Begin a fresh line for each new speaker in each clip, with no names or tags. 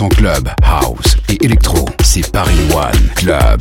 100% club, house et électro. C'est Paris One Club.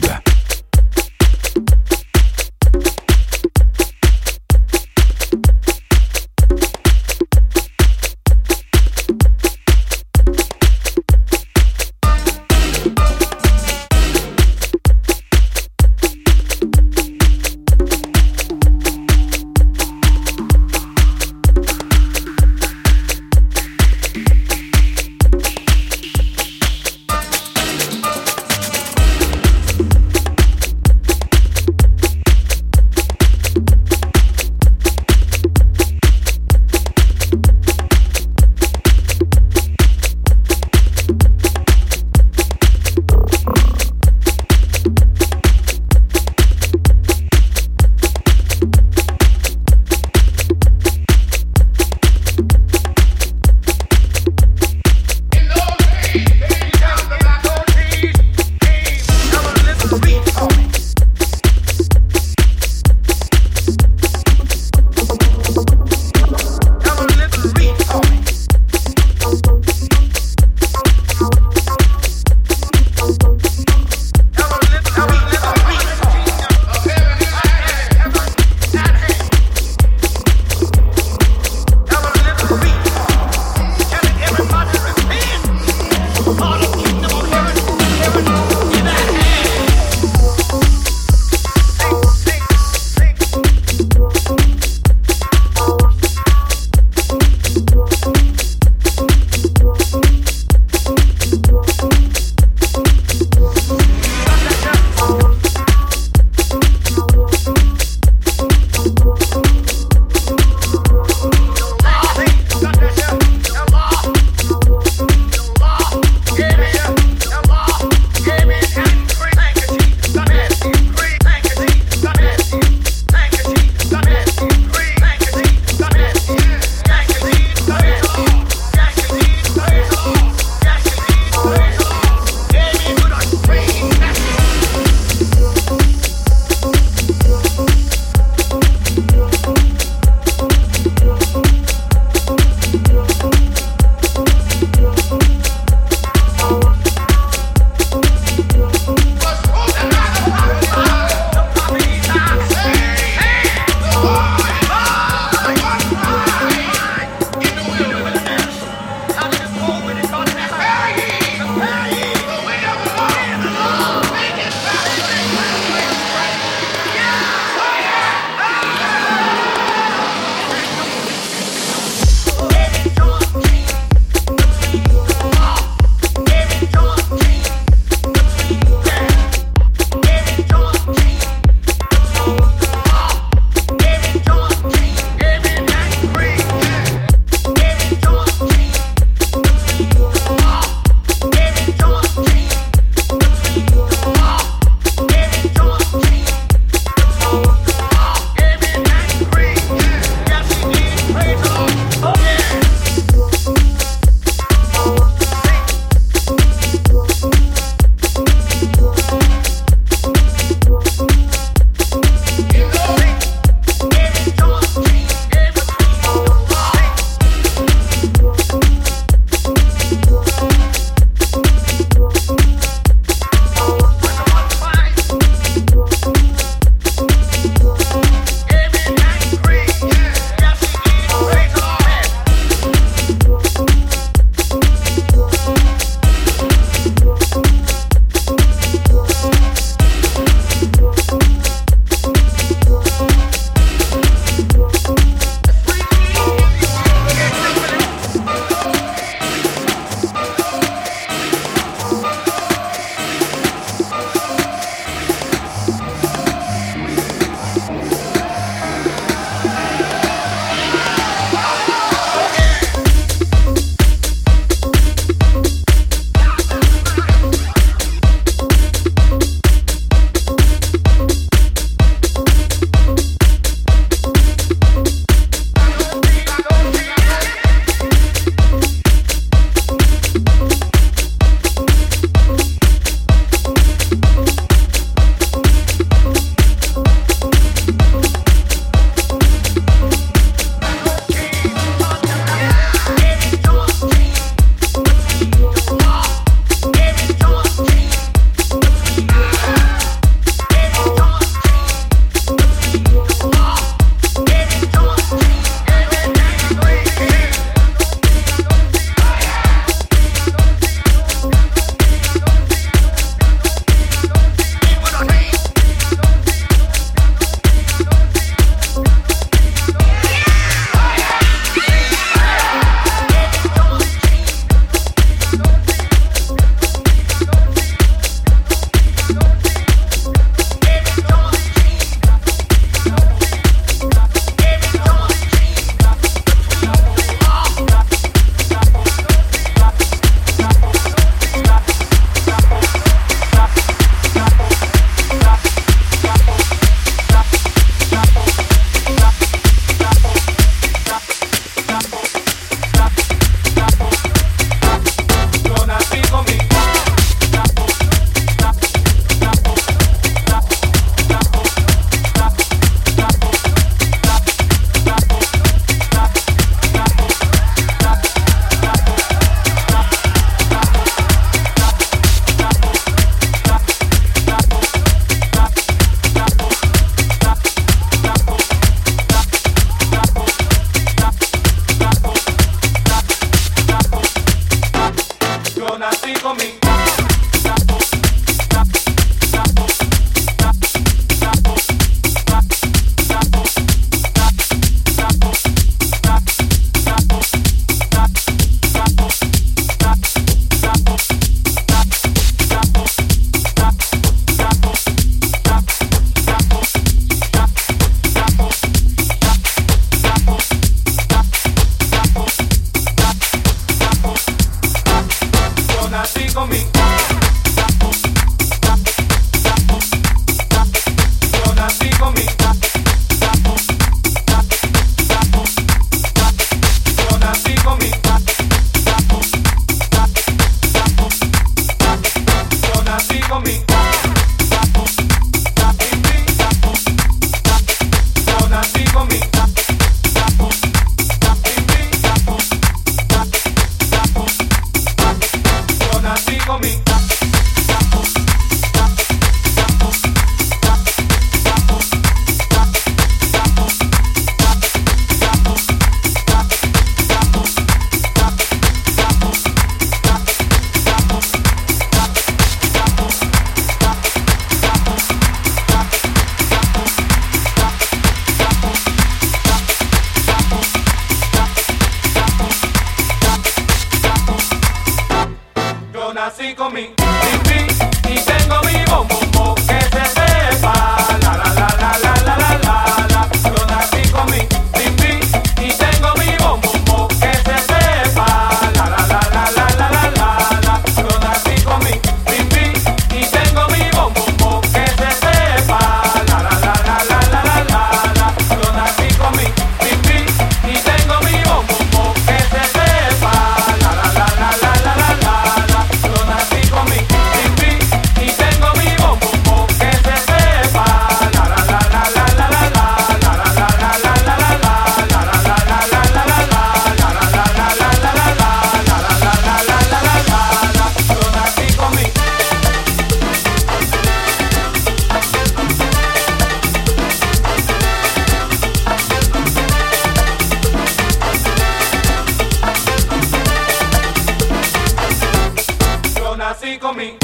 nací con mi,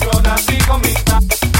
yo nací con mi.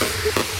you